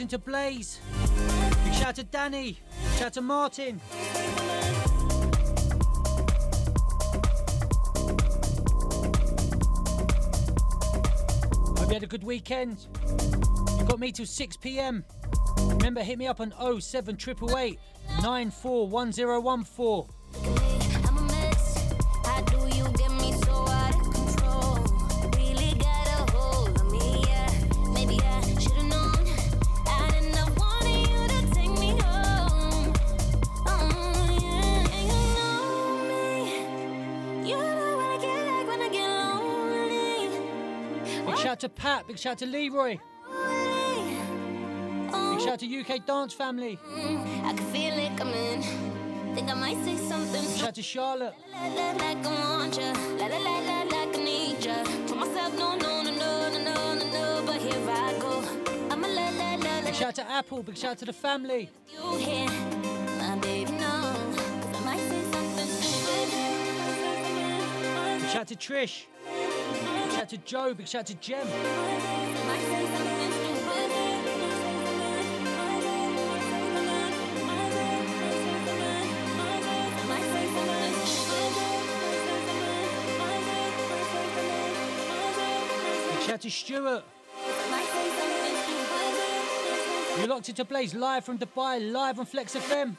Into Blaise. Big shout to Danny. Shout to Martin. Hope you had a good weekend. You got me till 6 pm. Remember, hit me up on 07888 941014. Big shout to Leroy. Big shout to UK Dance Family. Mm, I can feel it coming. Think I might say something. Big shout to Charlotte. Like I want. Like, like, like I need myself no, no, no, no, no, no, no, but here I go. I'm a la, la, la, la. Big shout to Apple. Big shout to the family. You here, my baby, no. I might say something. Big shout to Trish to Joe, big shout to Jem. Shout to Stuart. You're locked into Blaise live from Dubai, live on Flex FM.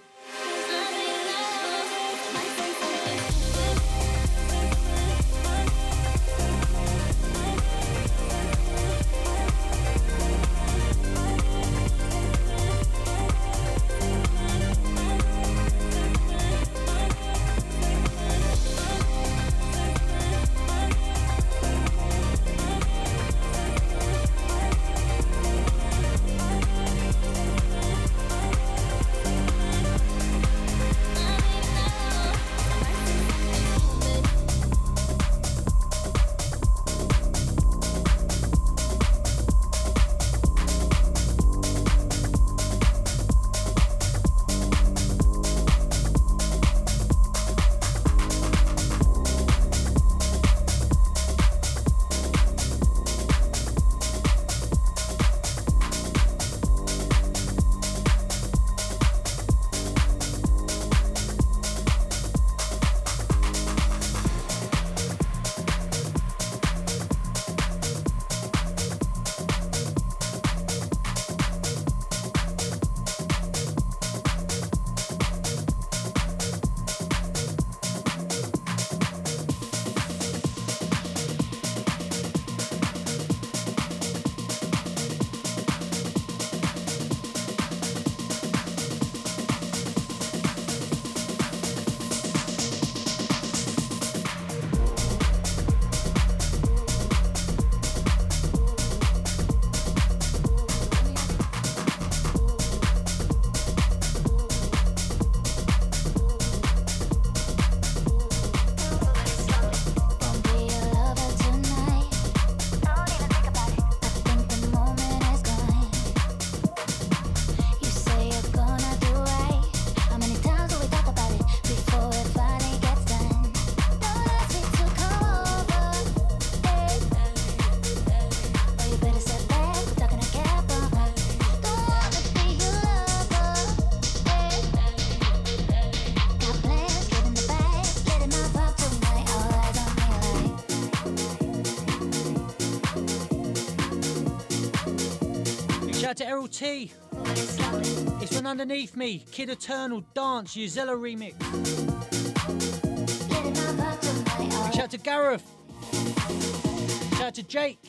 T. It's from underneath me. Kid Eternal Dance Uzella remix. Shout out to Gareth. Shout out to Jake.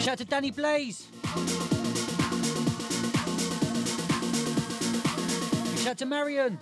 Shout out to Danny Blaze. Shout out to Marion.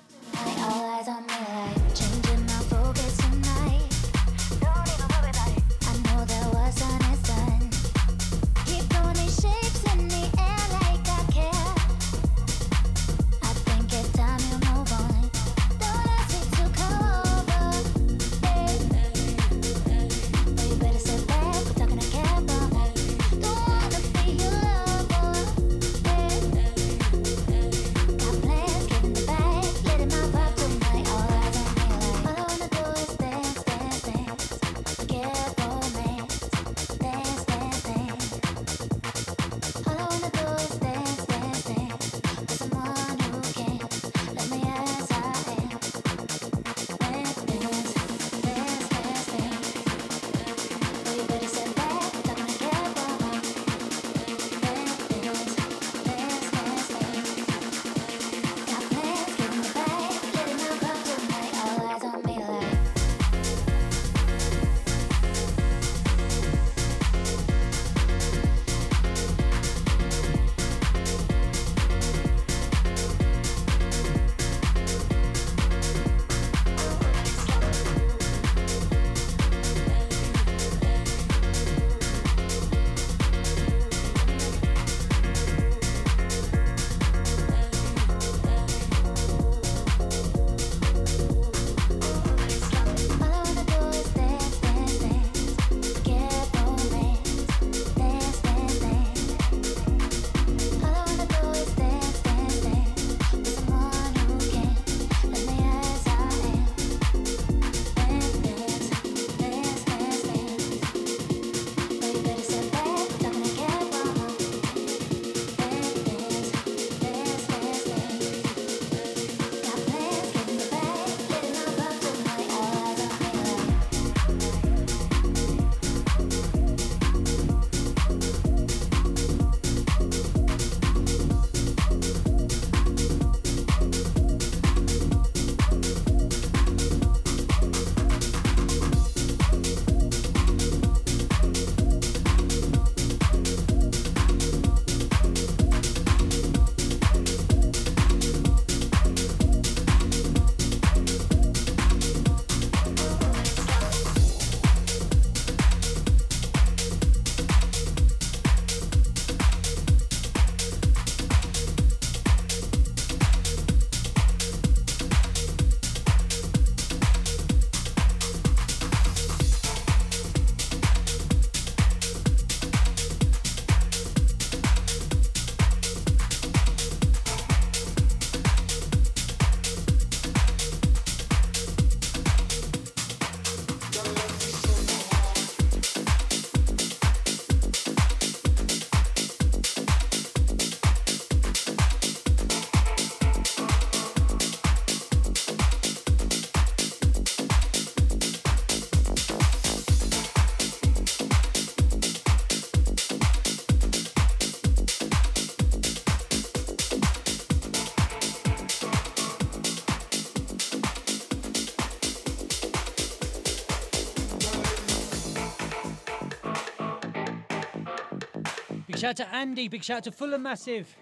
Shout out to Andy. Big shout out to Fuller Massive.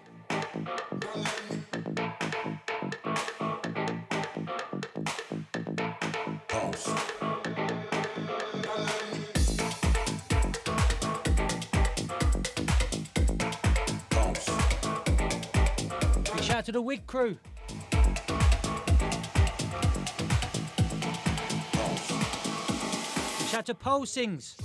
Big shout out to the Wig crew. Big shout out to Pulsings.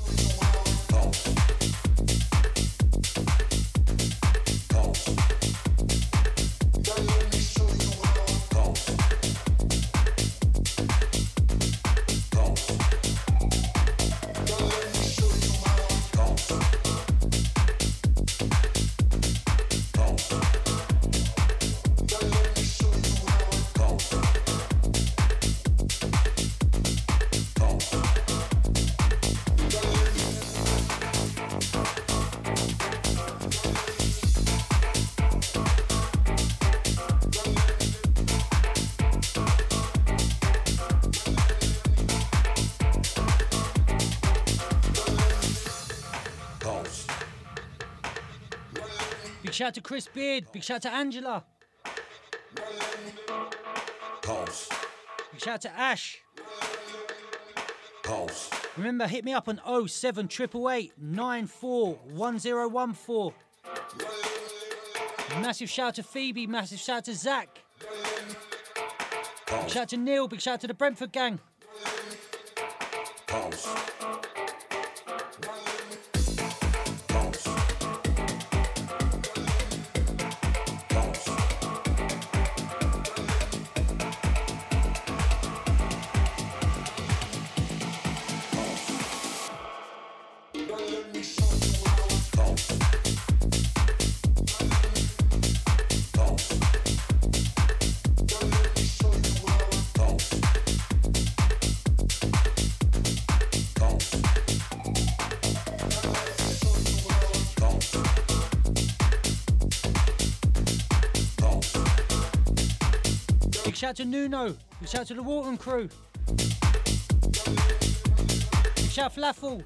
Shout out to Chris Beard. Big shout out to Angela. Pulse. Big shout out to Ash. Pulse. Remember, hit me up on 07888 941014. Massive shout out to Phoebe. Massive shout out to Zach. Big shout out to Neil. Big shout out to the Brentford gang. Pulse. Pulse. Shout out to Nuno. Big shout out to the Walton crew. Big shout out Flaffle.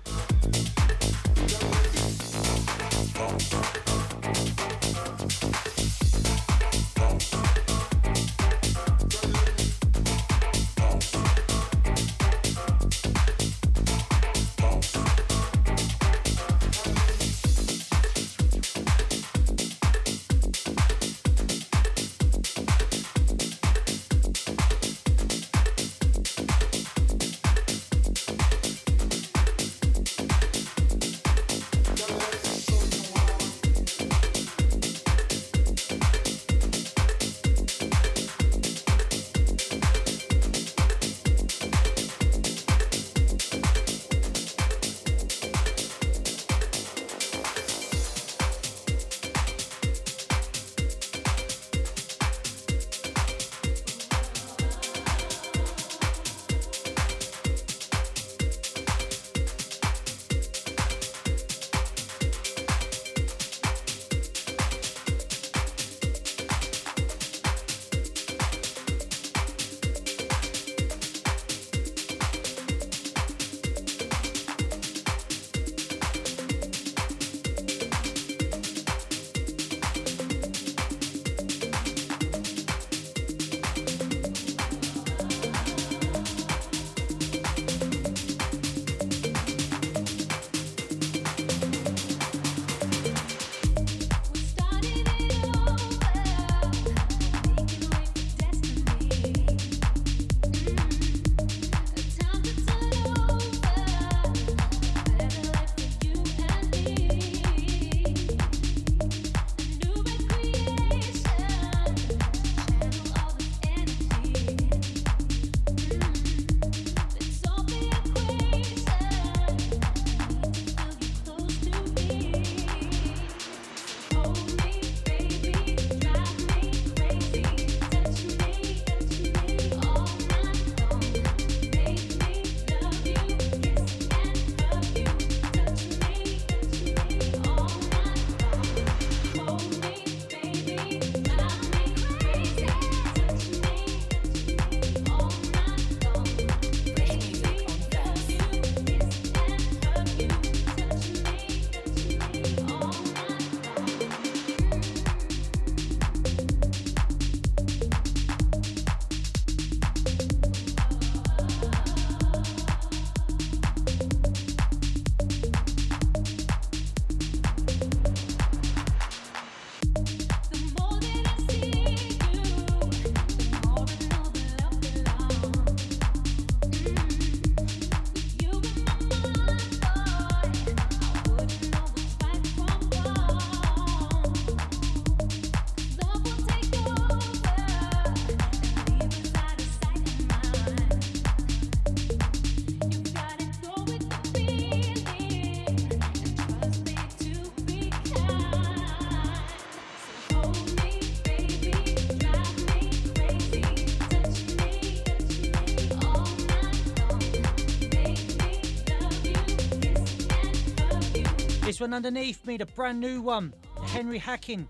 One underneath me, the brand new one, Henry Hacking.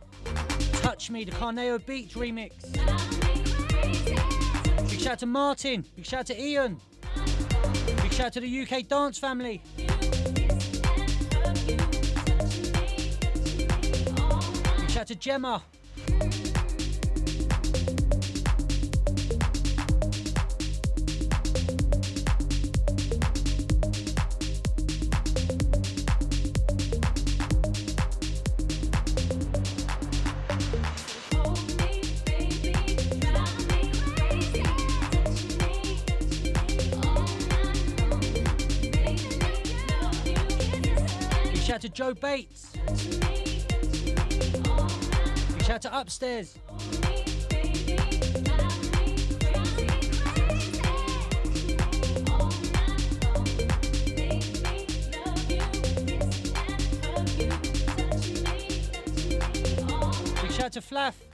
Touch Me, the Carneo Beach remix. Big shout out to Martin. Big shout out to Ian. Big shout out to the UK dance family. Big shout out to Gemma. Bates. Big shout out to Upstairs. Big shout out to Flaff.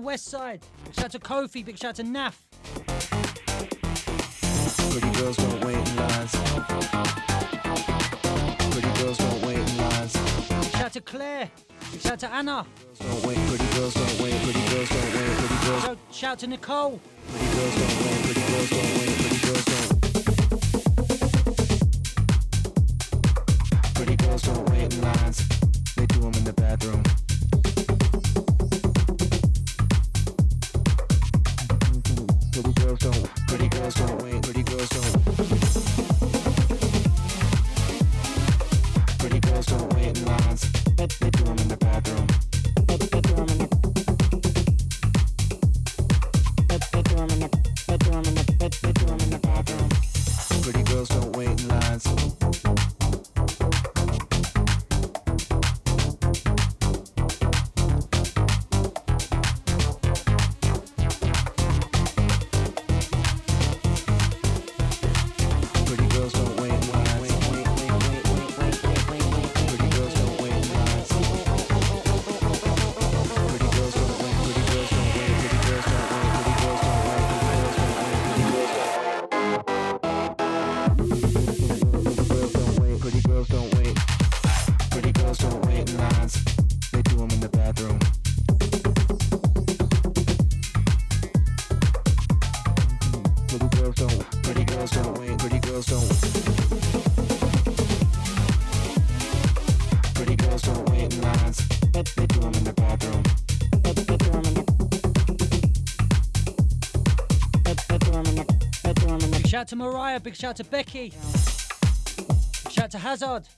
Big shout out to Westside. Big shout out to Kofi. Big shout out to Naf. Pretty girls don't wait in lines. Pretty girls don't wait in lines. Big shout out to Claire. Big shout out to Anna. Don't wait. Pretty girls don't wait. Pretty girls don't wait. Pretty girls. Shout, shout out to Nicole. Pretty girls don't wait. Pretty girls don't wait. Pretty girls Mariah. Big shout out to Becky. Big shout out to Hazard.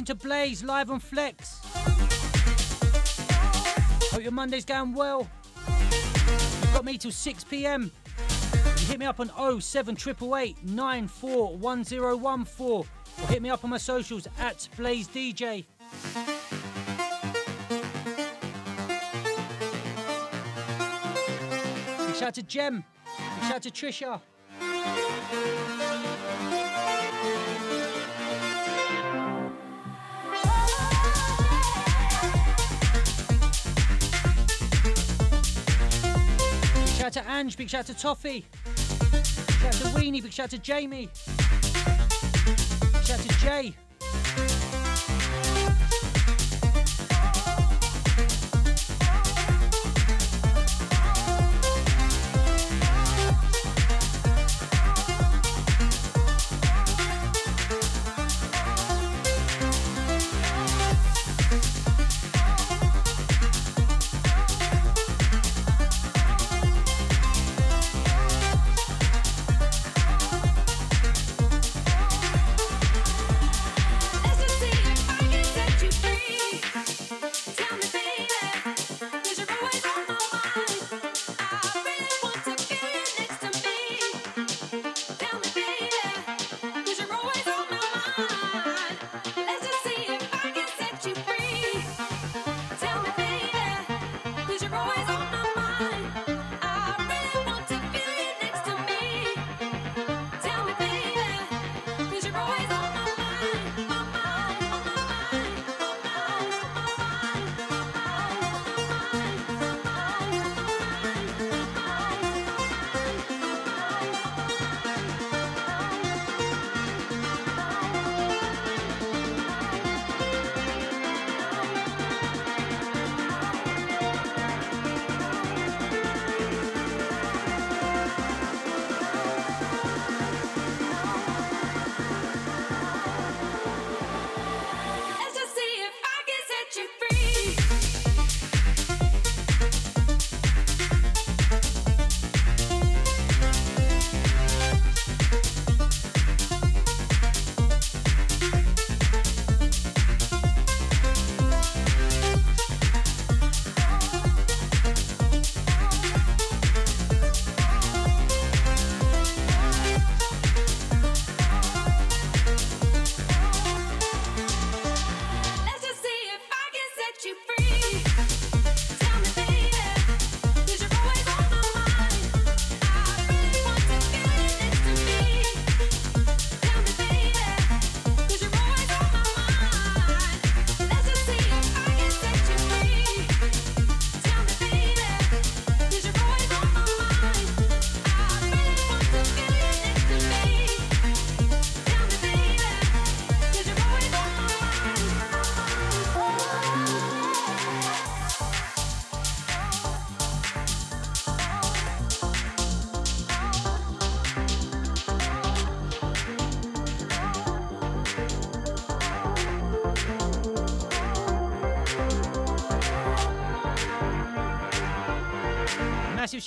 Into Blaise live on Flex. Hope your Monday's going well. You've got me till 6 pm. You hit me up on 07888 941014 or hit me up on my socials at Blaise DJ. Shout out to Jem. Shout out to Trisha. Ange, big shout out to Toffee. Big shout out to Weenie, big shout out to Jamie. Big shout out to Jay.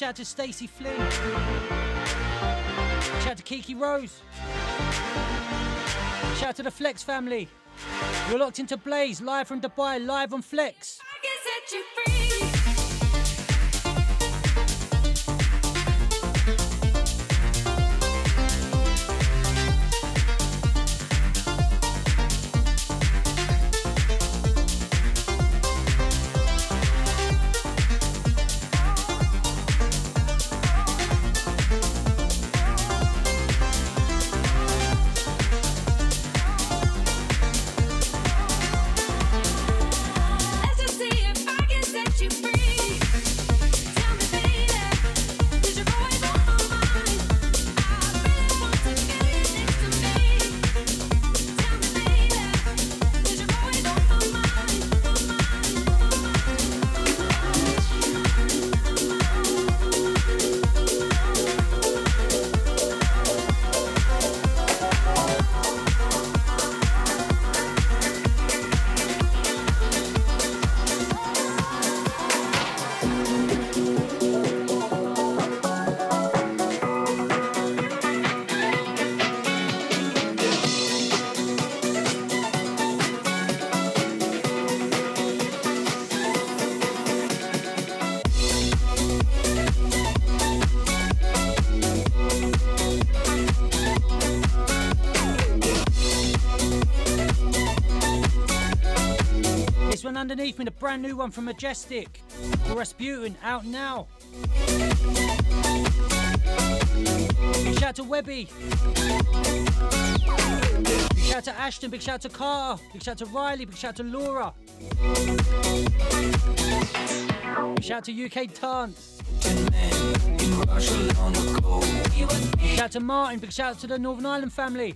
Shout out to Stacey Flynn. Shout out to Kiki Rose. Shout out to the Flex family. You're locked into Blaise, live from Dubai, live on Flex. Underneath me, the brand new one from Majestic. Rasputin, out now. Shout out to Webby. Big shout out to Ashton. Big shout out to Carter. Big shout out to Riley. Big shout out to Laura. Big shout out to UK Dance. Shout out to Martin. Big shout out to the Northern Ireland family.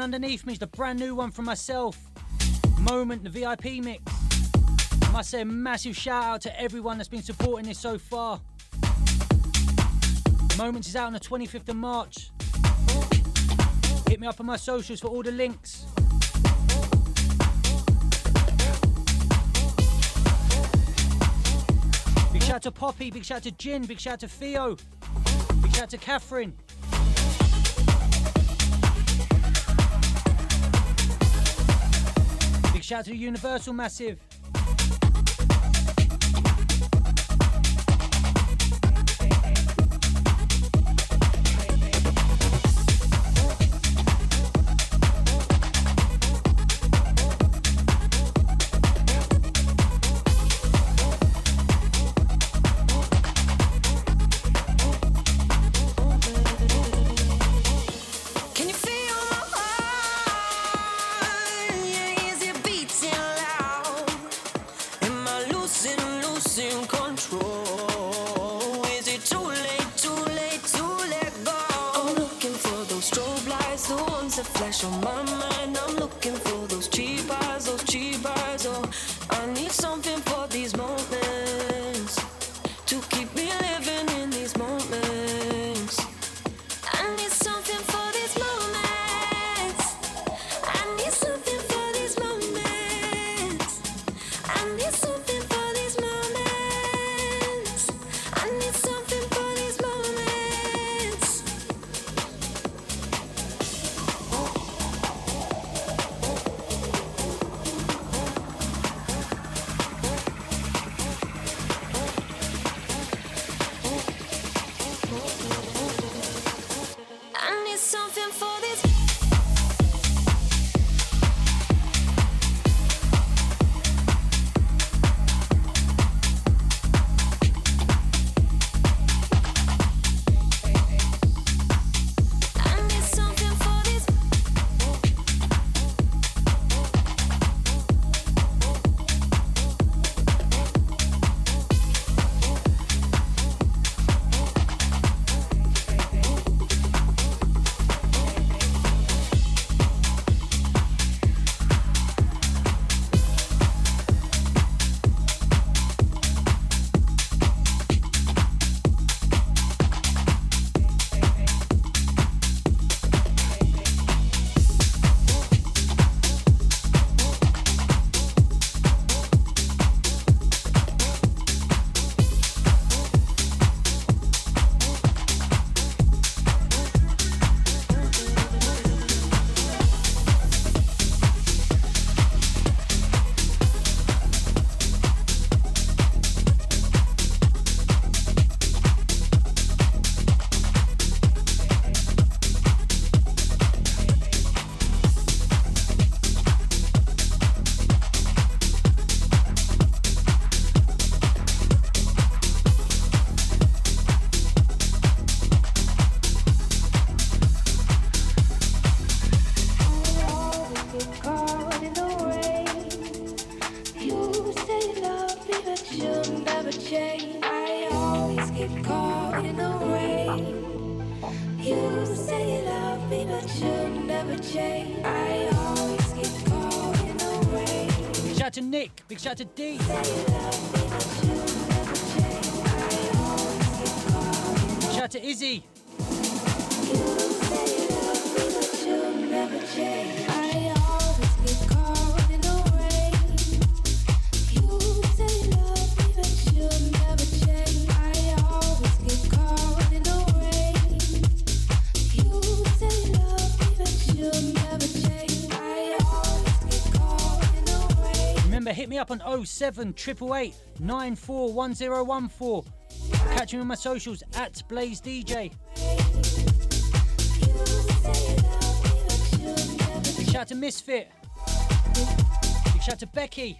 one underneath me is the brand new one from myself. Moment, the VIP mix. I must say a massive shout out to everyone that's been supporting this so far. Moments is out on the 25th of March. Hit me up on my socials for all the links. Big shout to Poppy, big shout to Jin, big shout to Theo, big shout to Catherine. shout to Universal Massive. up on 07 941014. Catch me on my socials at Blaise DJ. Big shout to Misfit. Big shout to Becky.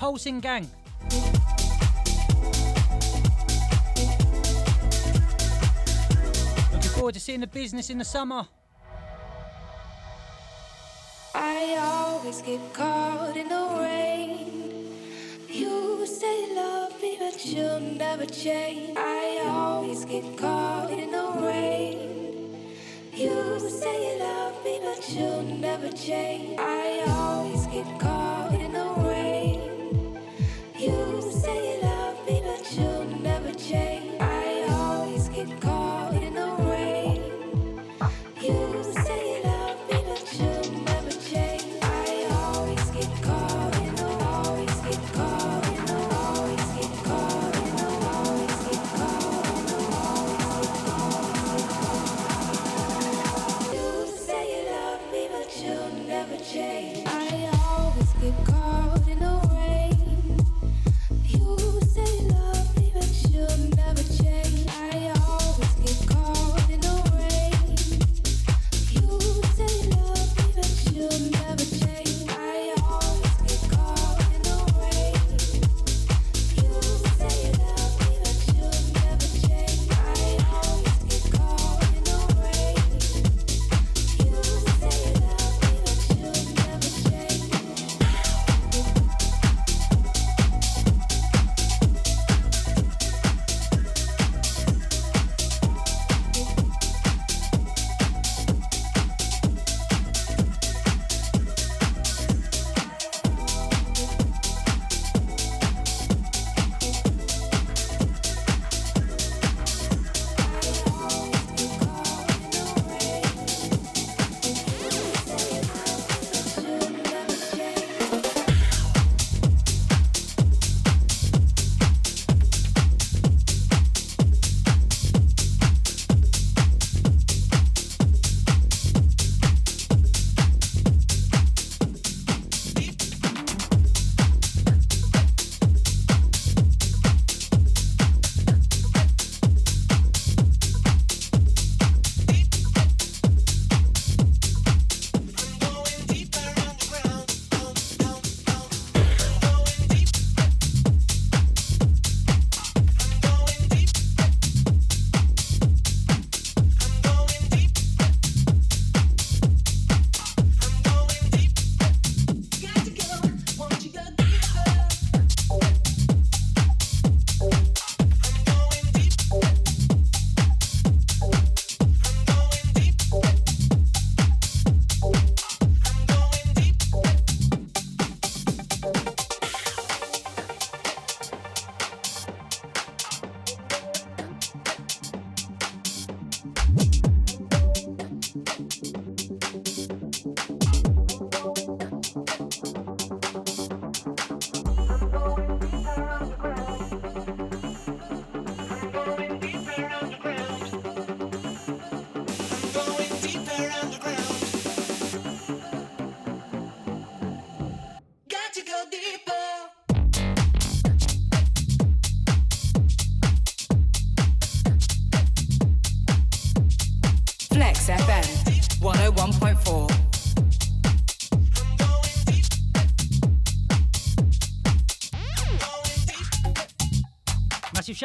Repulsing Gang. Looking forward to seeing the business in the summer. I always get caught in the rain. You say love me, but you'll never change. I always get caught in the rain. You say you love me, but you'll never change. I always get caught in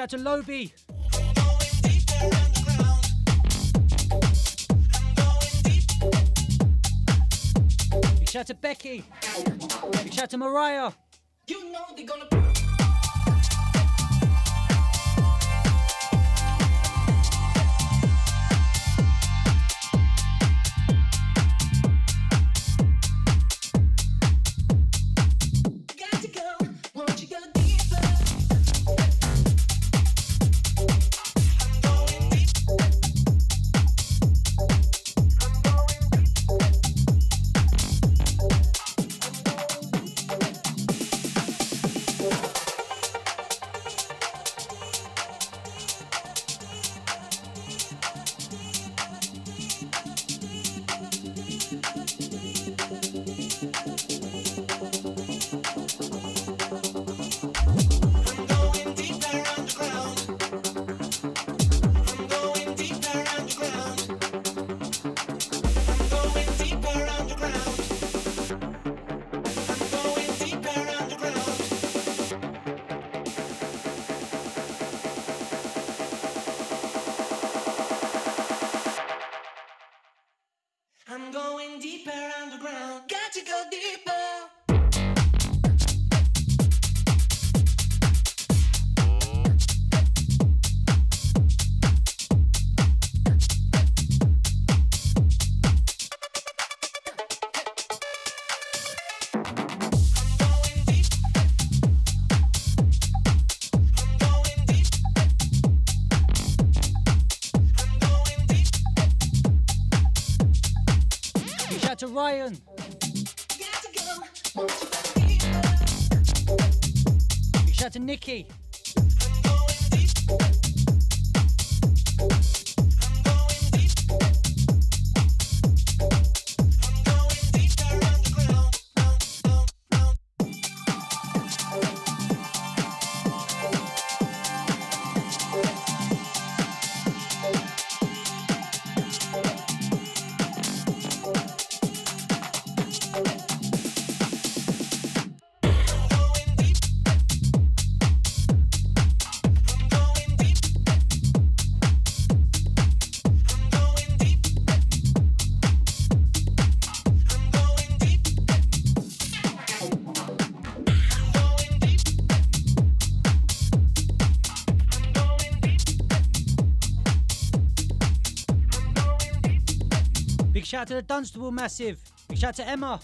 out to Lobi. Shout out to Becky. Shout out to Mariah. Mickey. out to the Dunstable Massive. Big shout out to Emma.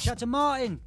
Shout out to Martin.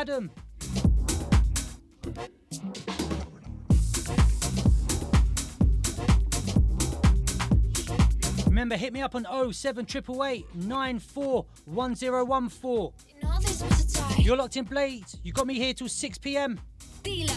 Adam. Remember, hit me up on 07888 941014. You know You're locked in Blade. You got me here till 6 pm. Dealer,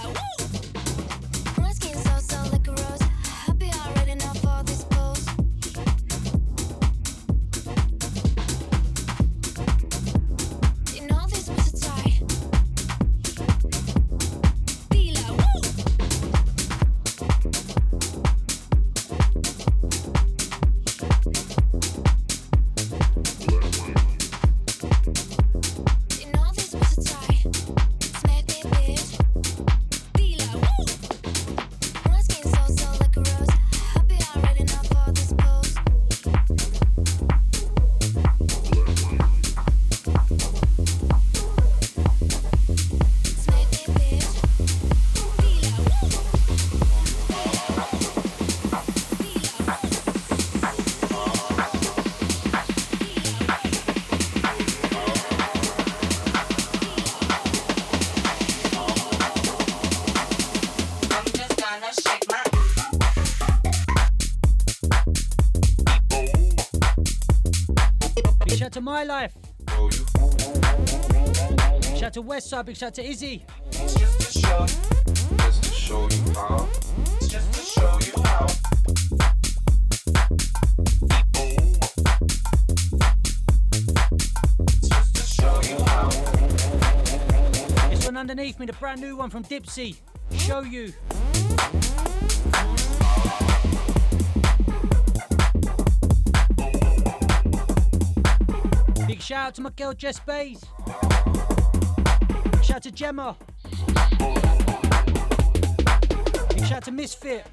Out to big shout out to Izzy. It's just to show just to show you how. It's just to show you how. This one underneath me, the brand new one from Dipsy. Show you. Big shout out to my girl Jess Bays. Gemma. Big shout out to Misfit.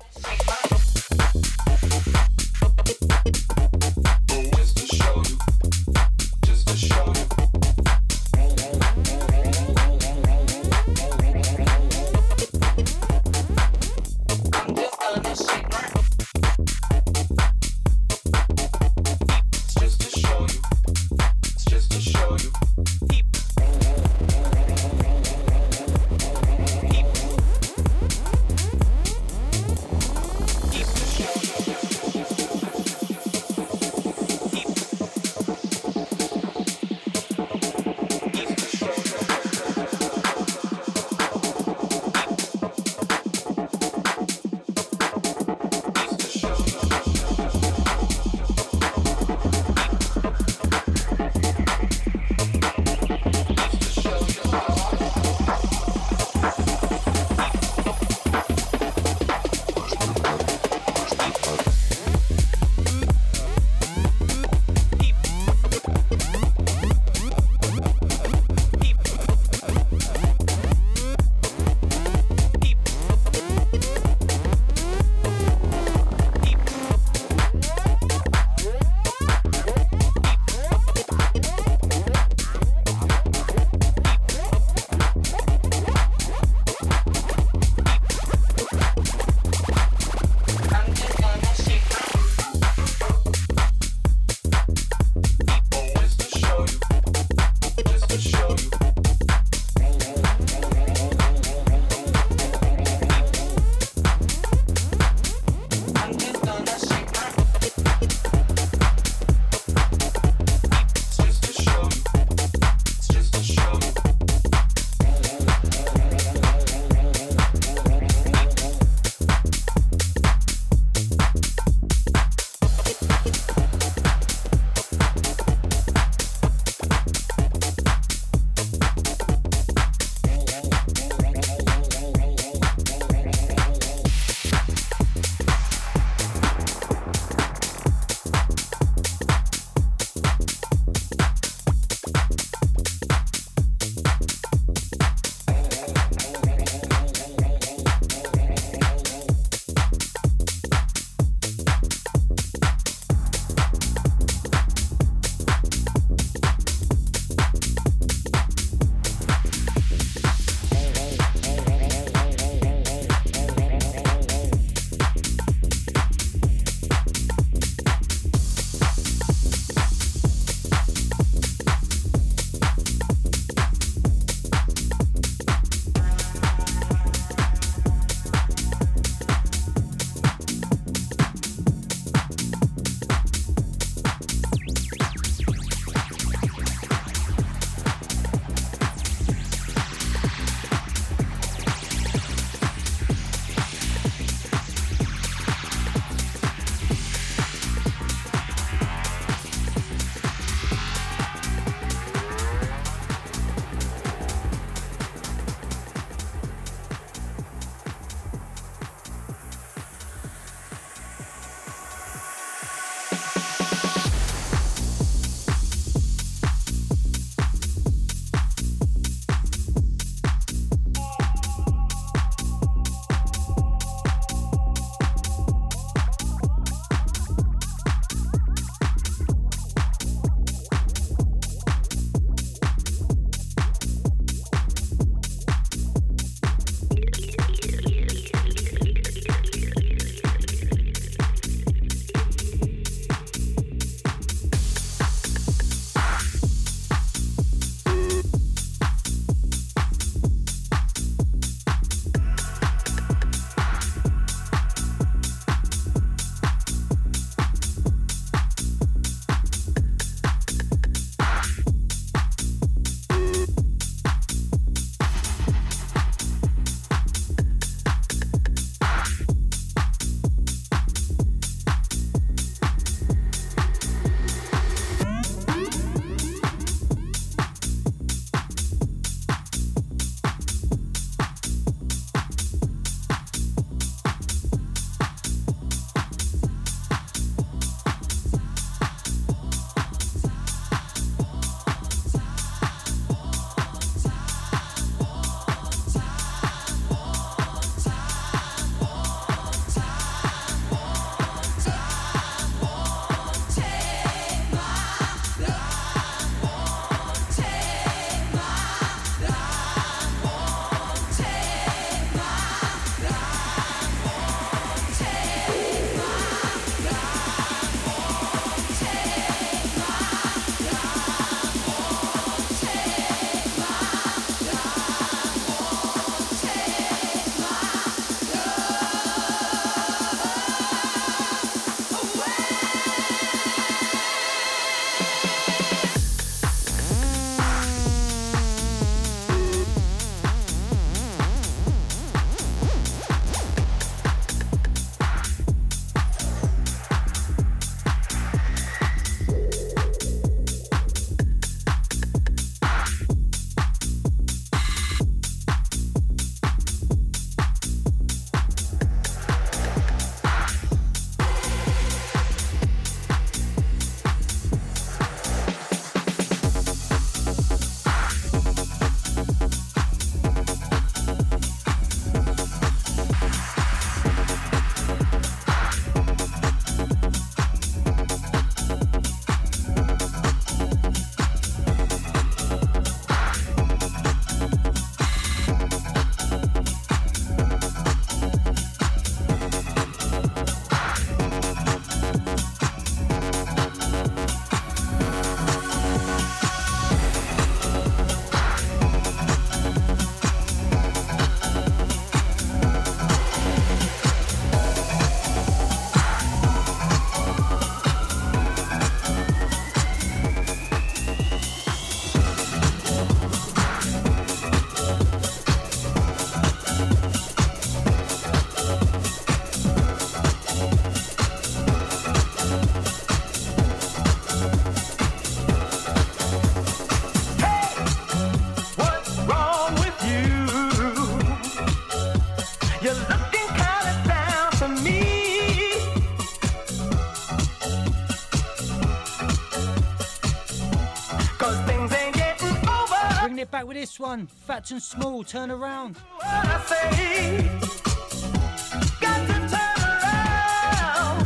With this one. Fat and small, turn around.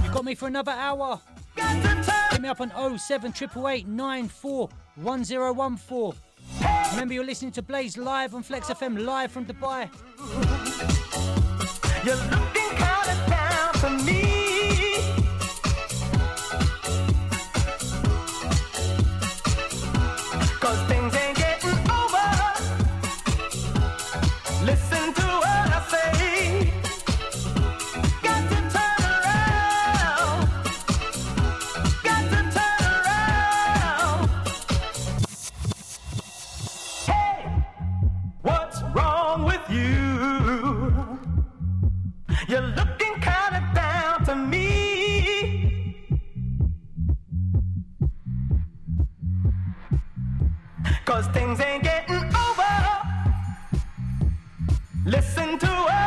You got me for another hour. Hit me up on 07888 941014. Remember, you're listening to Blaise live on Flex FM, live from Dubai. You're looking kinda down to me. Cause things ain't getting over. Listen to what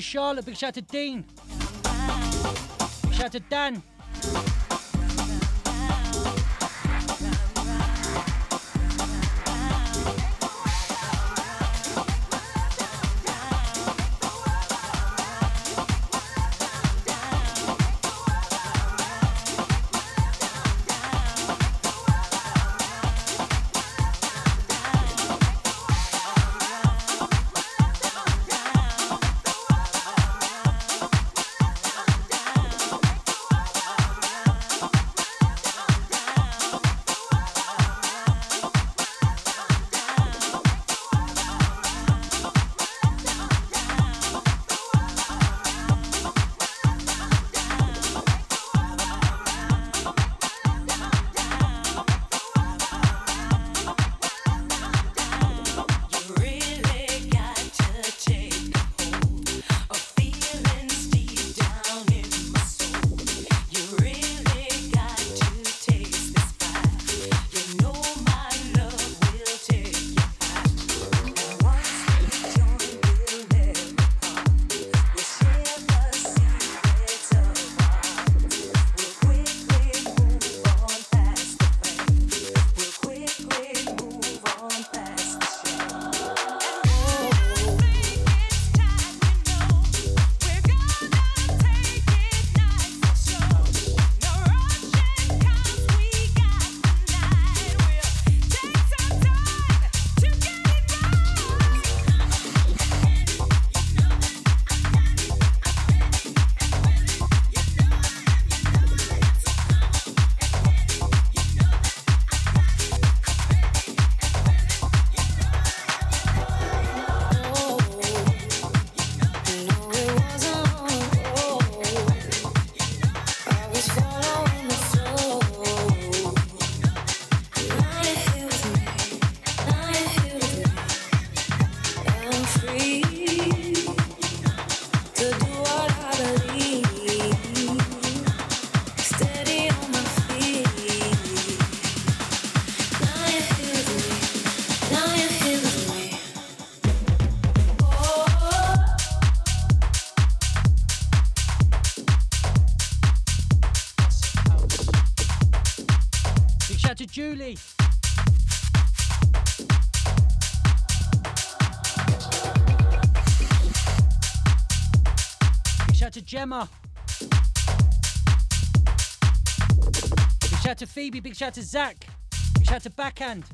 to Charlotte, big shout out to Dean. Big shout out to Dan. Gemma. Big shout to Phoebe. Big shout to Zach. Big shout to Backhand.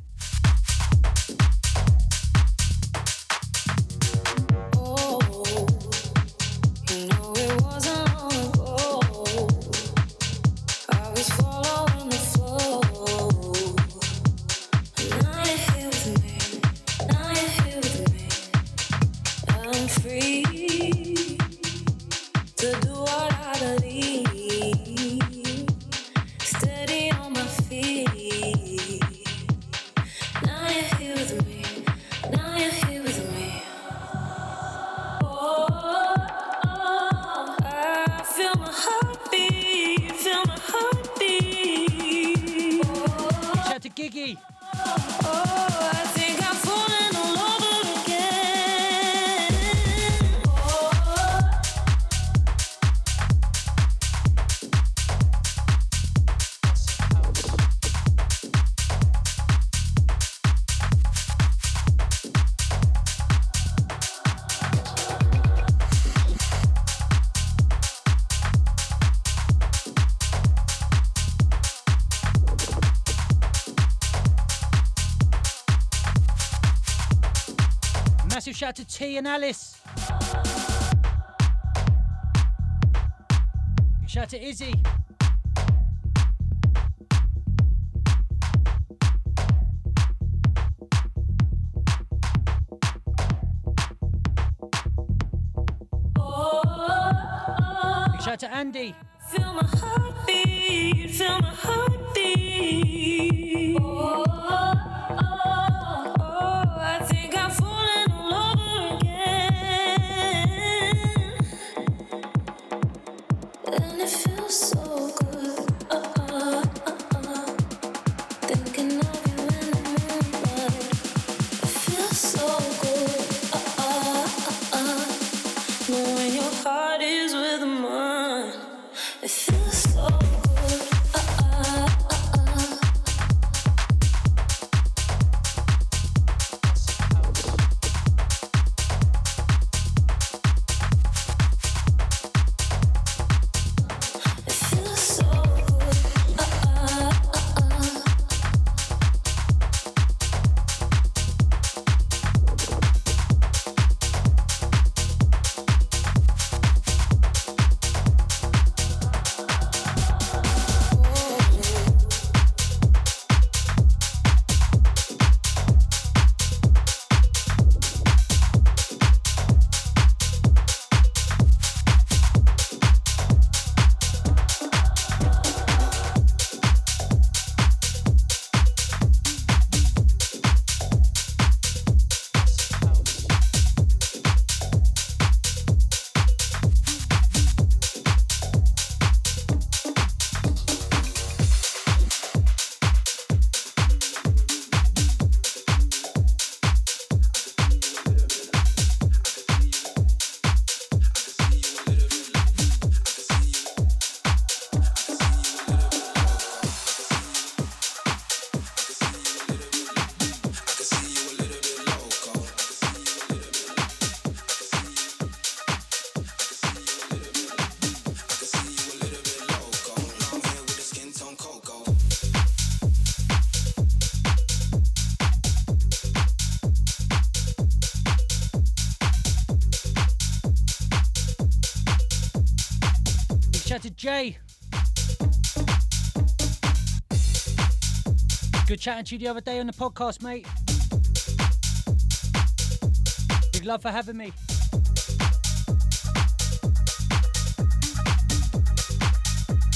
T and Alice. Big shout to Izzy. Big shout to Andy. Feel my heartbeat, feel my heartbeat. Oh, Jay. Good chatting to you the other day on the podcast, mate. Big love for having me.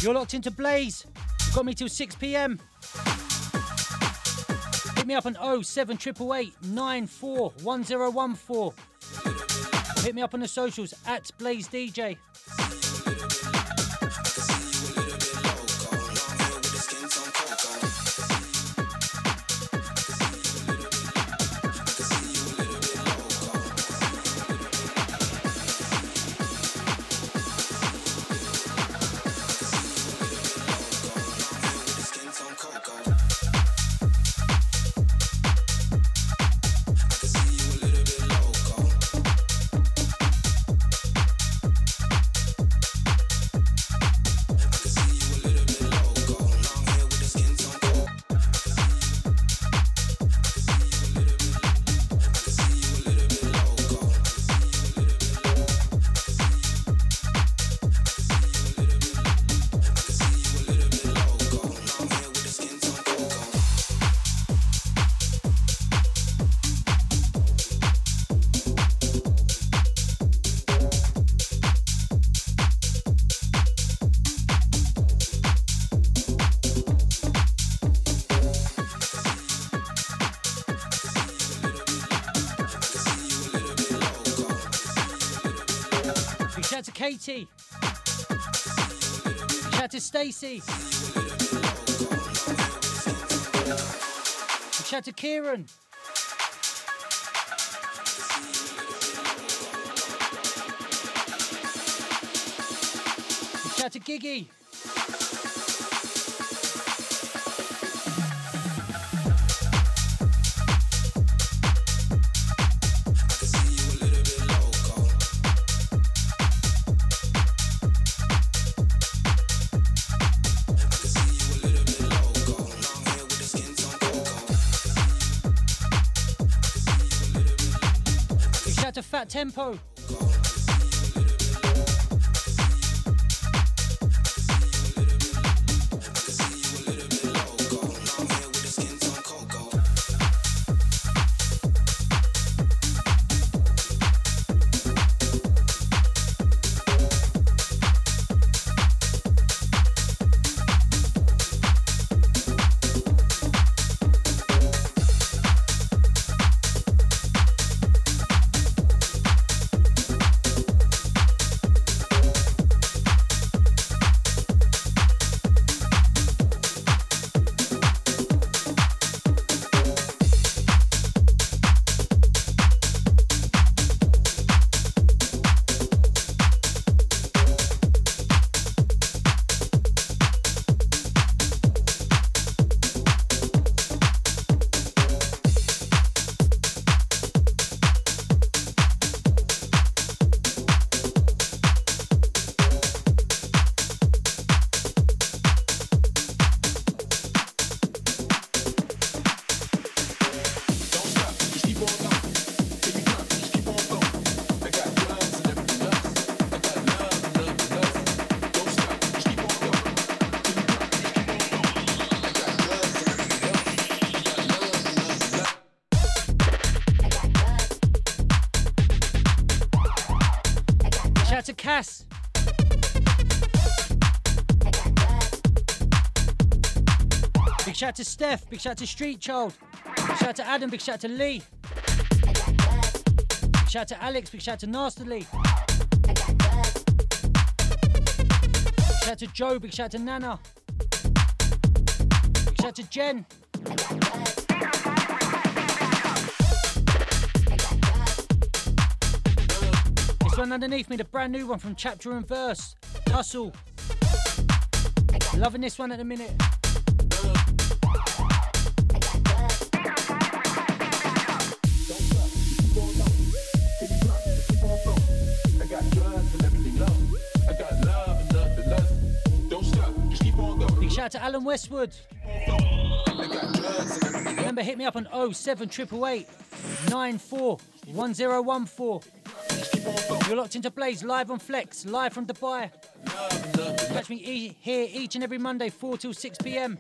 You're locked into Blaise. You've got me till 6 pm. Hit me up on 07888 941014. Or hit me up on the socials at Blaise DJ. Katie. Shout to Stacy. Shout to Kieran. Shout to Giggy. Tempo. Shout out to Steph. Big shout out to Street Child. Big shout out to Adam. Big shout out to Lee. Big shout out to Alex. Big shout out to Nastily. Big shout out to Joe. Big shout out to Nana. Big shout out to Jen. This one underneath me, the brand new one from Chapter and Verse. Hustle. Loving this one at the minute. Alan Westwood. Remember, hit me up on 07888 941014. You're locked into Blaise live on Flex, live from Dubai. Catch me e- here each and every Monday, 4 till 6 p.m.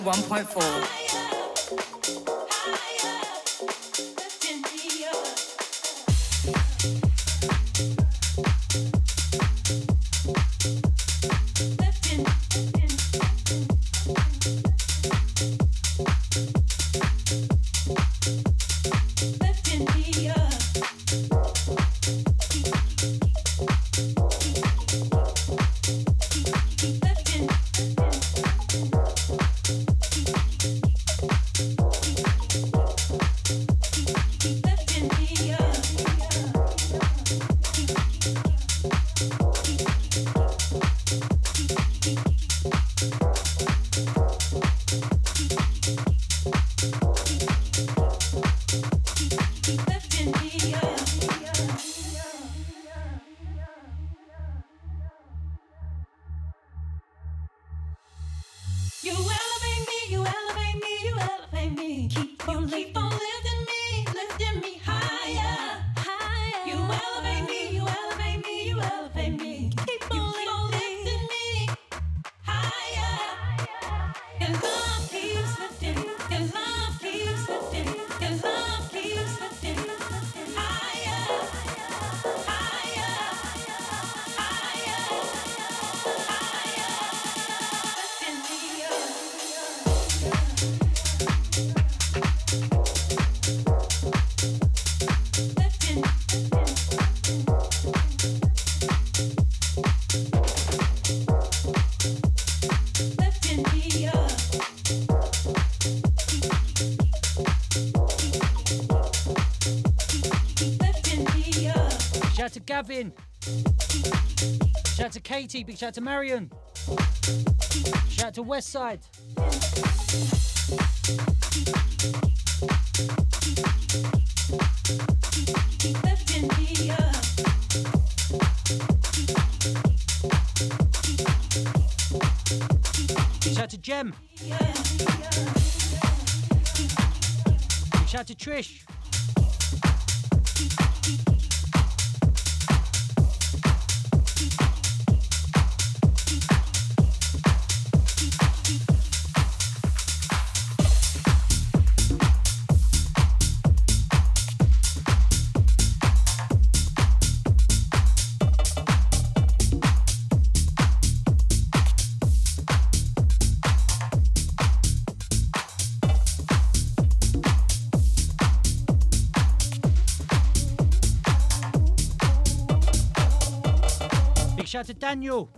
1.4. Big shout to Marion. Shout to Westside. Shout to Jem. Shout to Trish. año.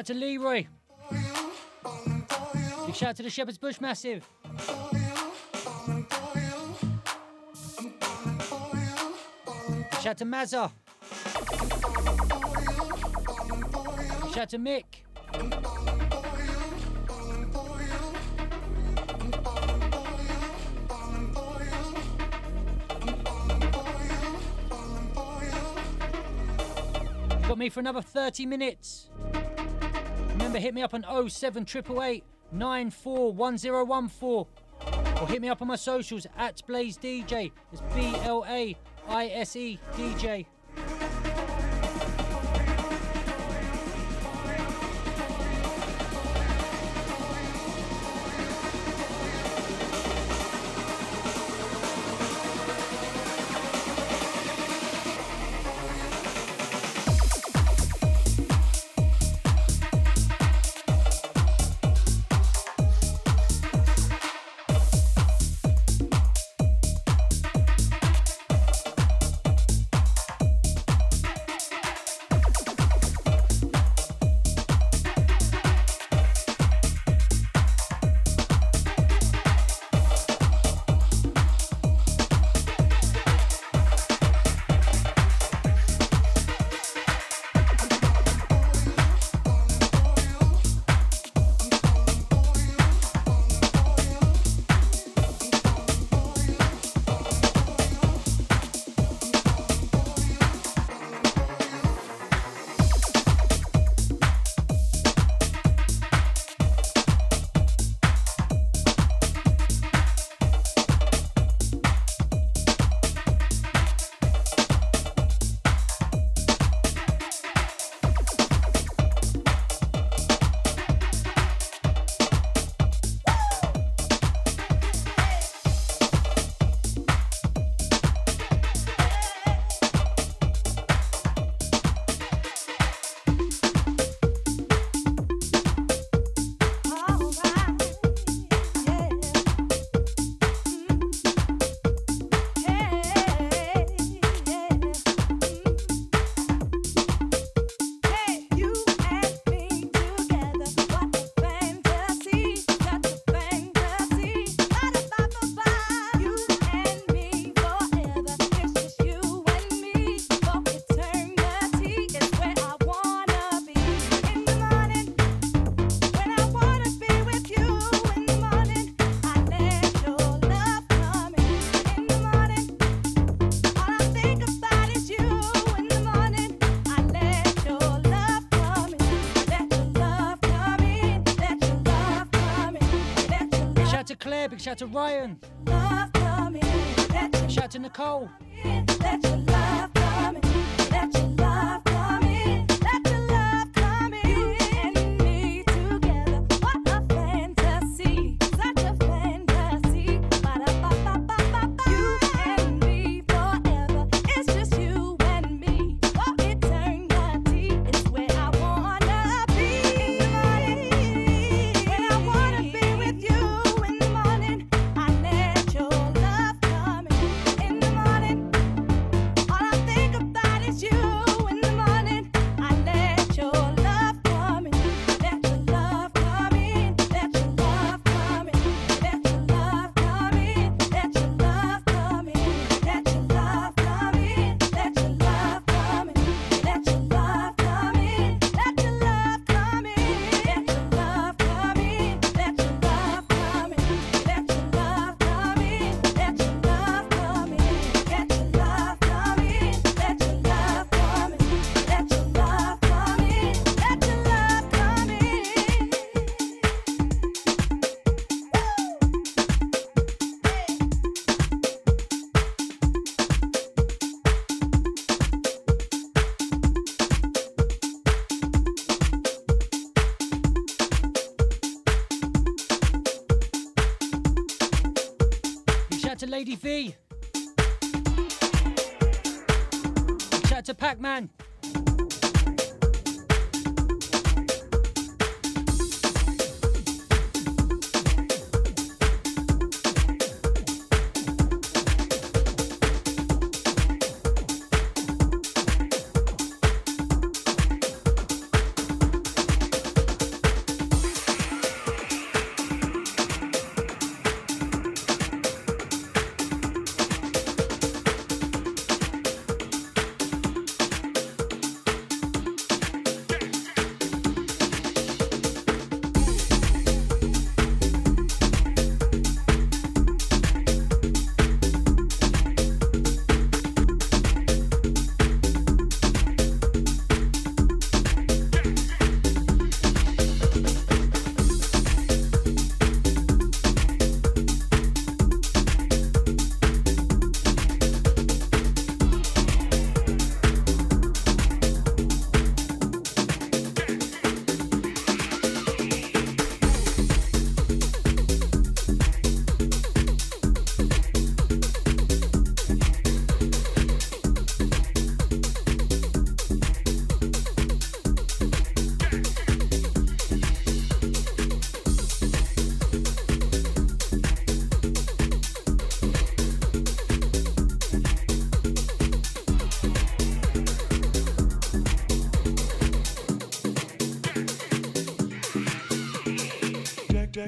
Shout to Leroy. Big shout to the Shepherd's Bush Massive. Shout to Mazza. Shout to Mick. Got me for another 30 minutes. Remember, hit me up on 07888 941014 or hit me up on my socials at Blaise DJ. It's B L A I S E DJ. Shout to Ryan, shout to Nicole. Pac Man.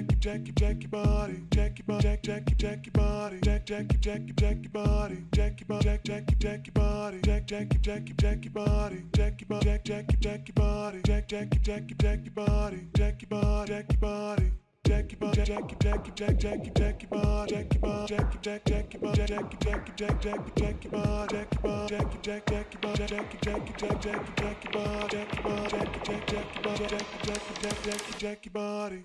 Jack jack jack jack your body, jack your body, jack jack jack your body, jack jack jack jack your body, jack your body, jack jack jack your body, jack jack jack jack your body, jack your body, jack jack jack your body, jack jack jack jack your body, jack your body, jack your body. Jack your body, jack your jack your jack jack your jack your body, jack your body,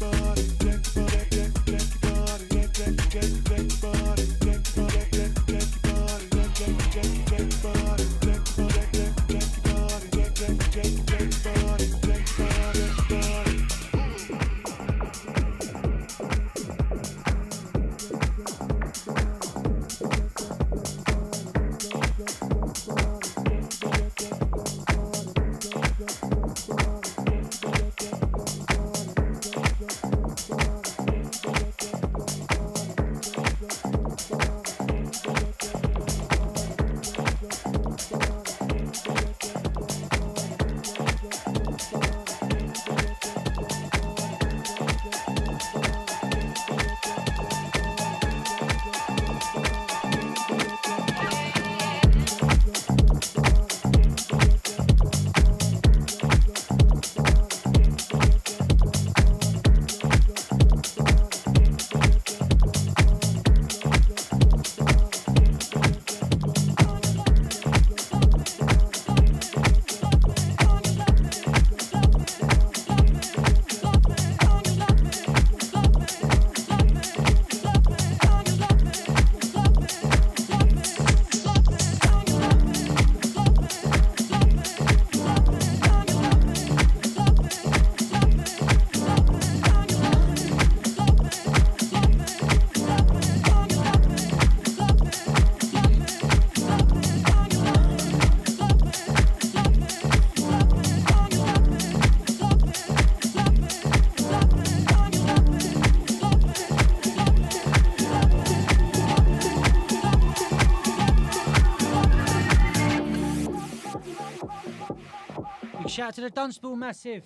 Big out to the Dunstable Massive.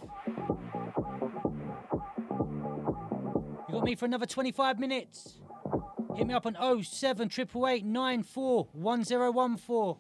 You got me for another 25 minutes. Hit me up on 07888 941014.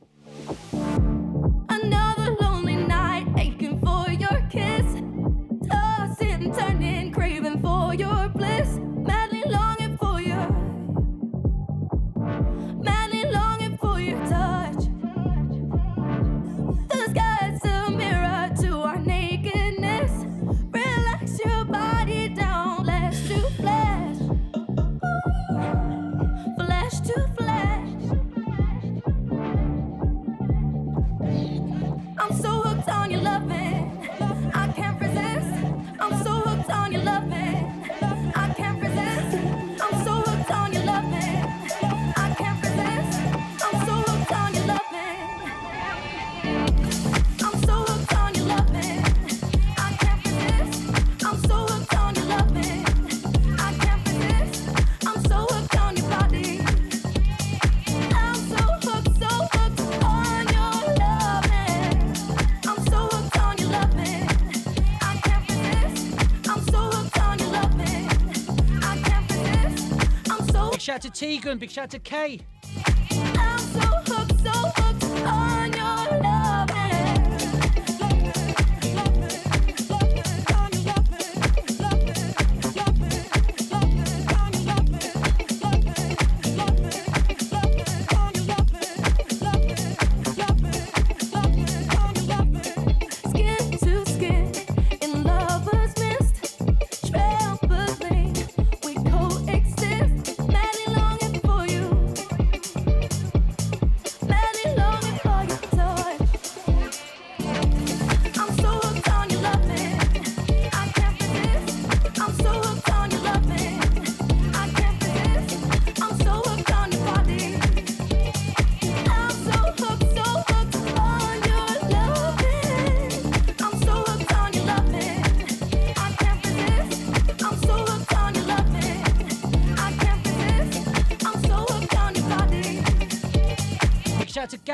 Tegan. Big shout out to Kay.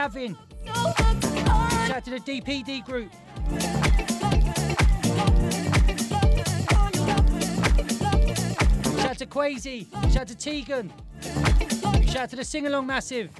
Gavin. Shout out to the DPD group. Shout out to Quasi. Shout out to Tegan. Shout out to the Sing Along Massive.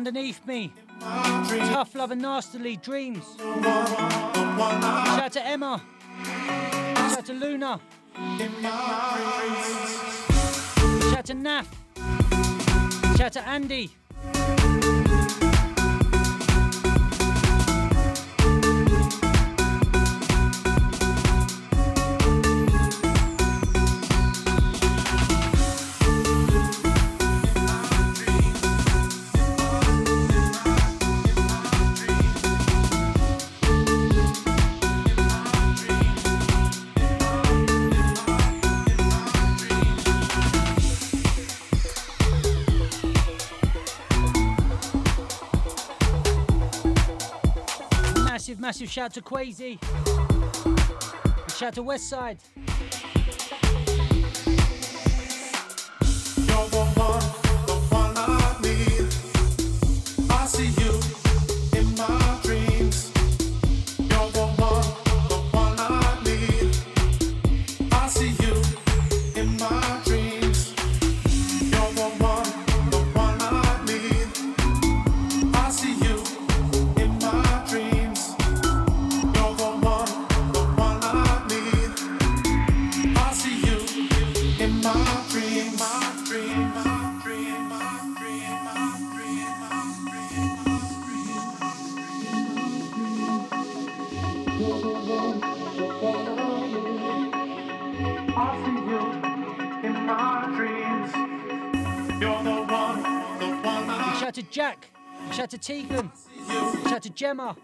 Underneath me. Tough love and nastily dreams. Shout out to Emma. Shout out to Luna. Shout out to Naf. Shout out to Andy. shout to Quasi. Shout to Westside. Teagan. Shout to Gemma.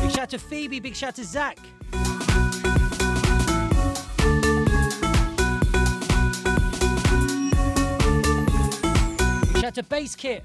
Big shout to Phoebe, big shout to Zach. Big shout to Bass Kit.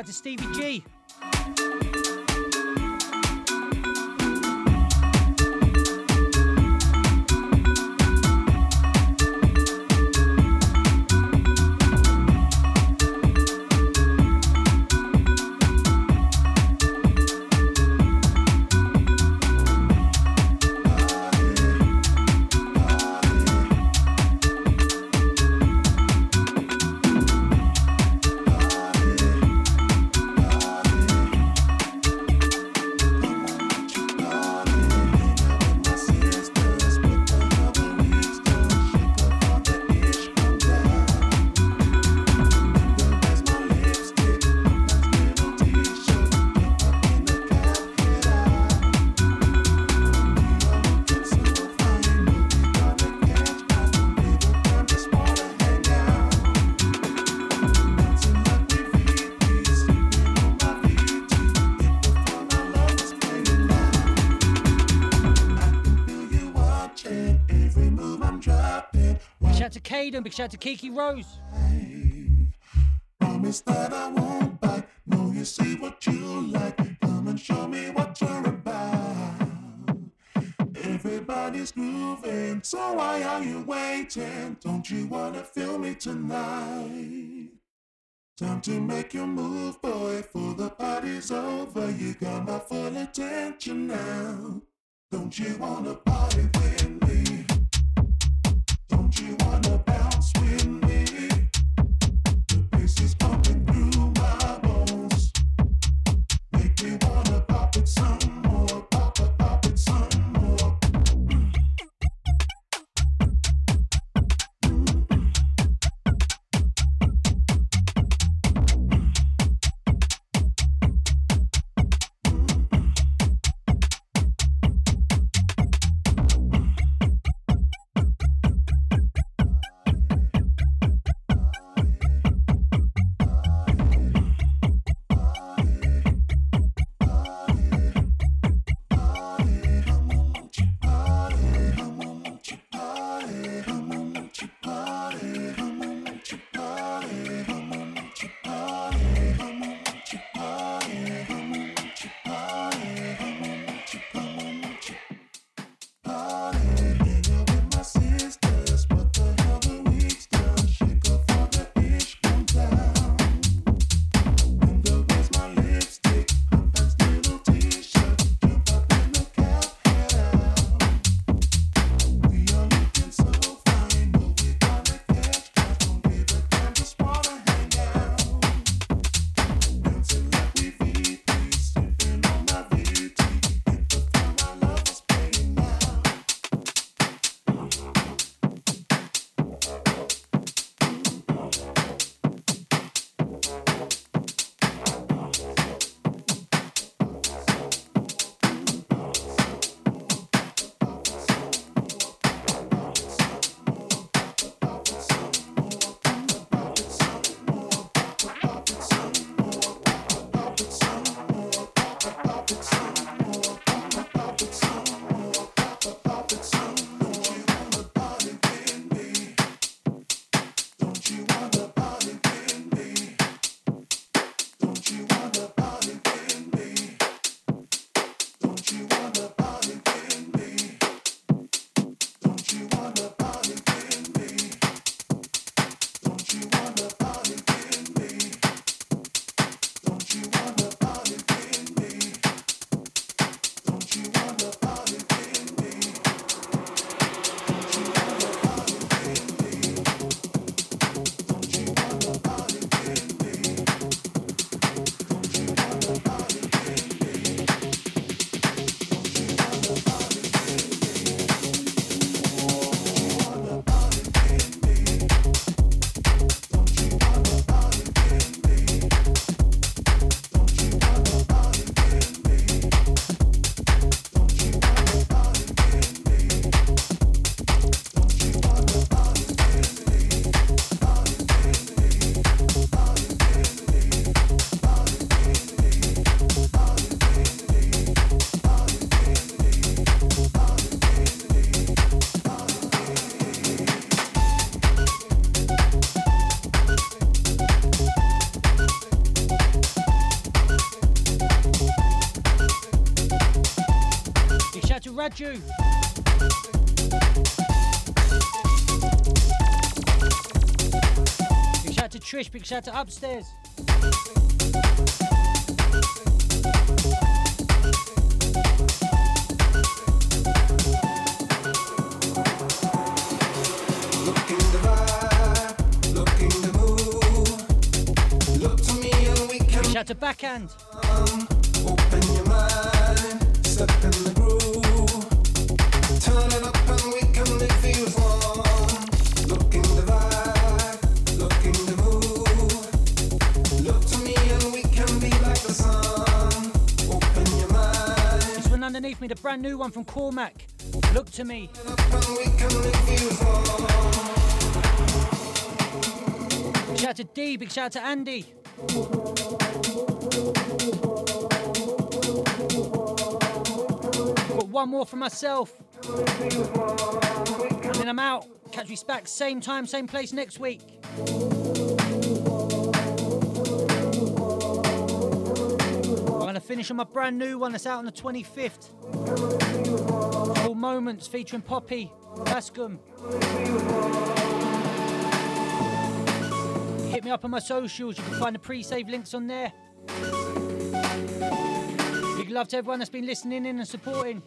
out to Stevie G. Big shout out to Kiki Rose. Promise that I won't bite. No, you see what you like. Come and show me what you're about. Everybody's so why are you waiting? Don't you wanna feel me tonight? Time to make your move, boy, for the party's over. You got my full attention now. Don't you wanna party? Raju. Big shout out to Trish, big shout out to Upstairs. Looking the vibe, looking the move. Look to me and we can Big shout out to Backhand. open your mind, step in the groove. Me, the brand new one from Kormack. Look to me. Big shout out to D, big shout out to Andy. Got one more for myself. And then I'm out. Catch me back same time, same place next week. I'm gonna finish on my brand new one that's out on the 25th. All moments featuring Poppy, Baskcomb. Hit me up on my socials. You can find the pre-save links on there. Big love to everyone that's been listening in and supporting.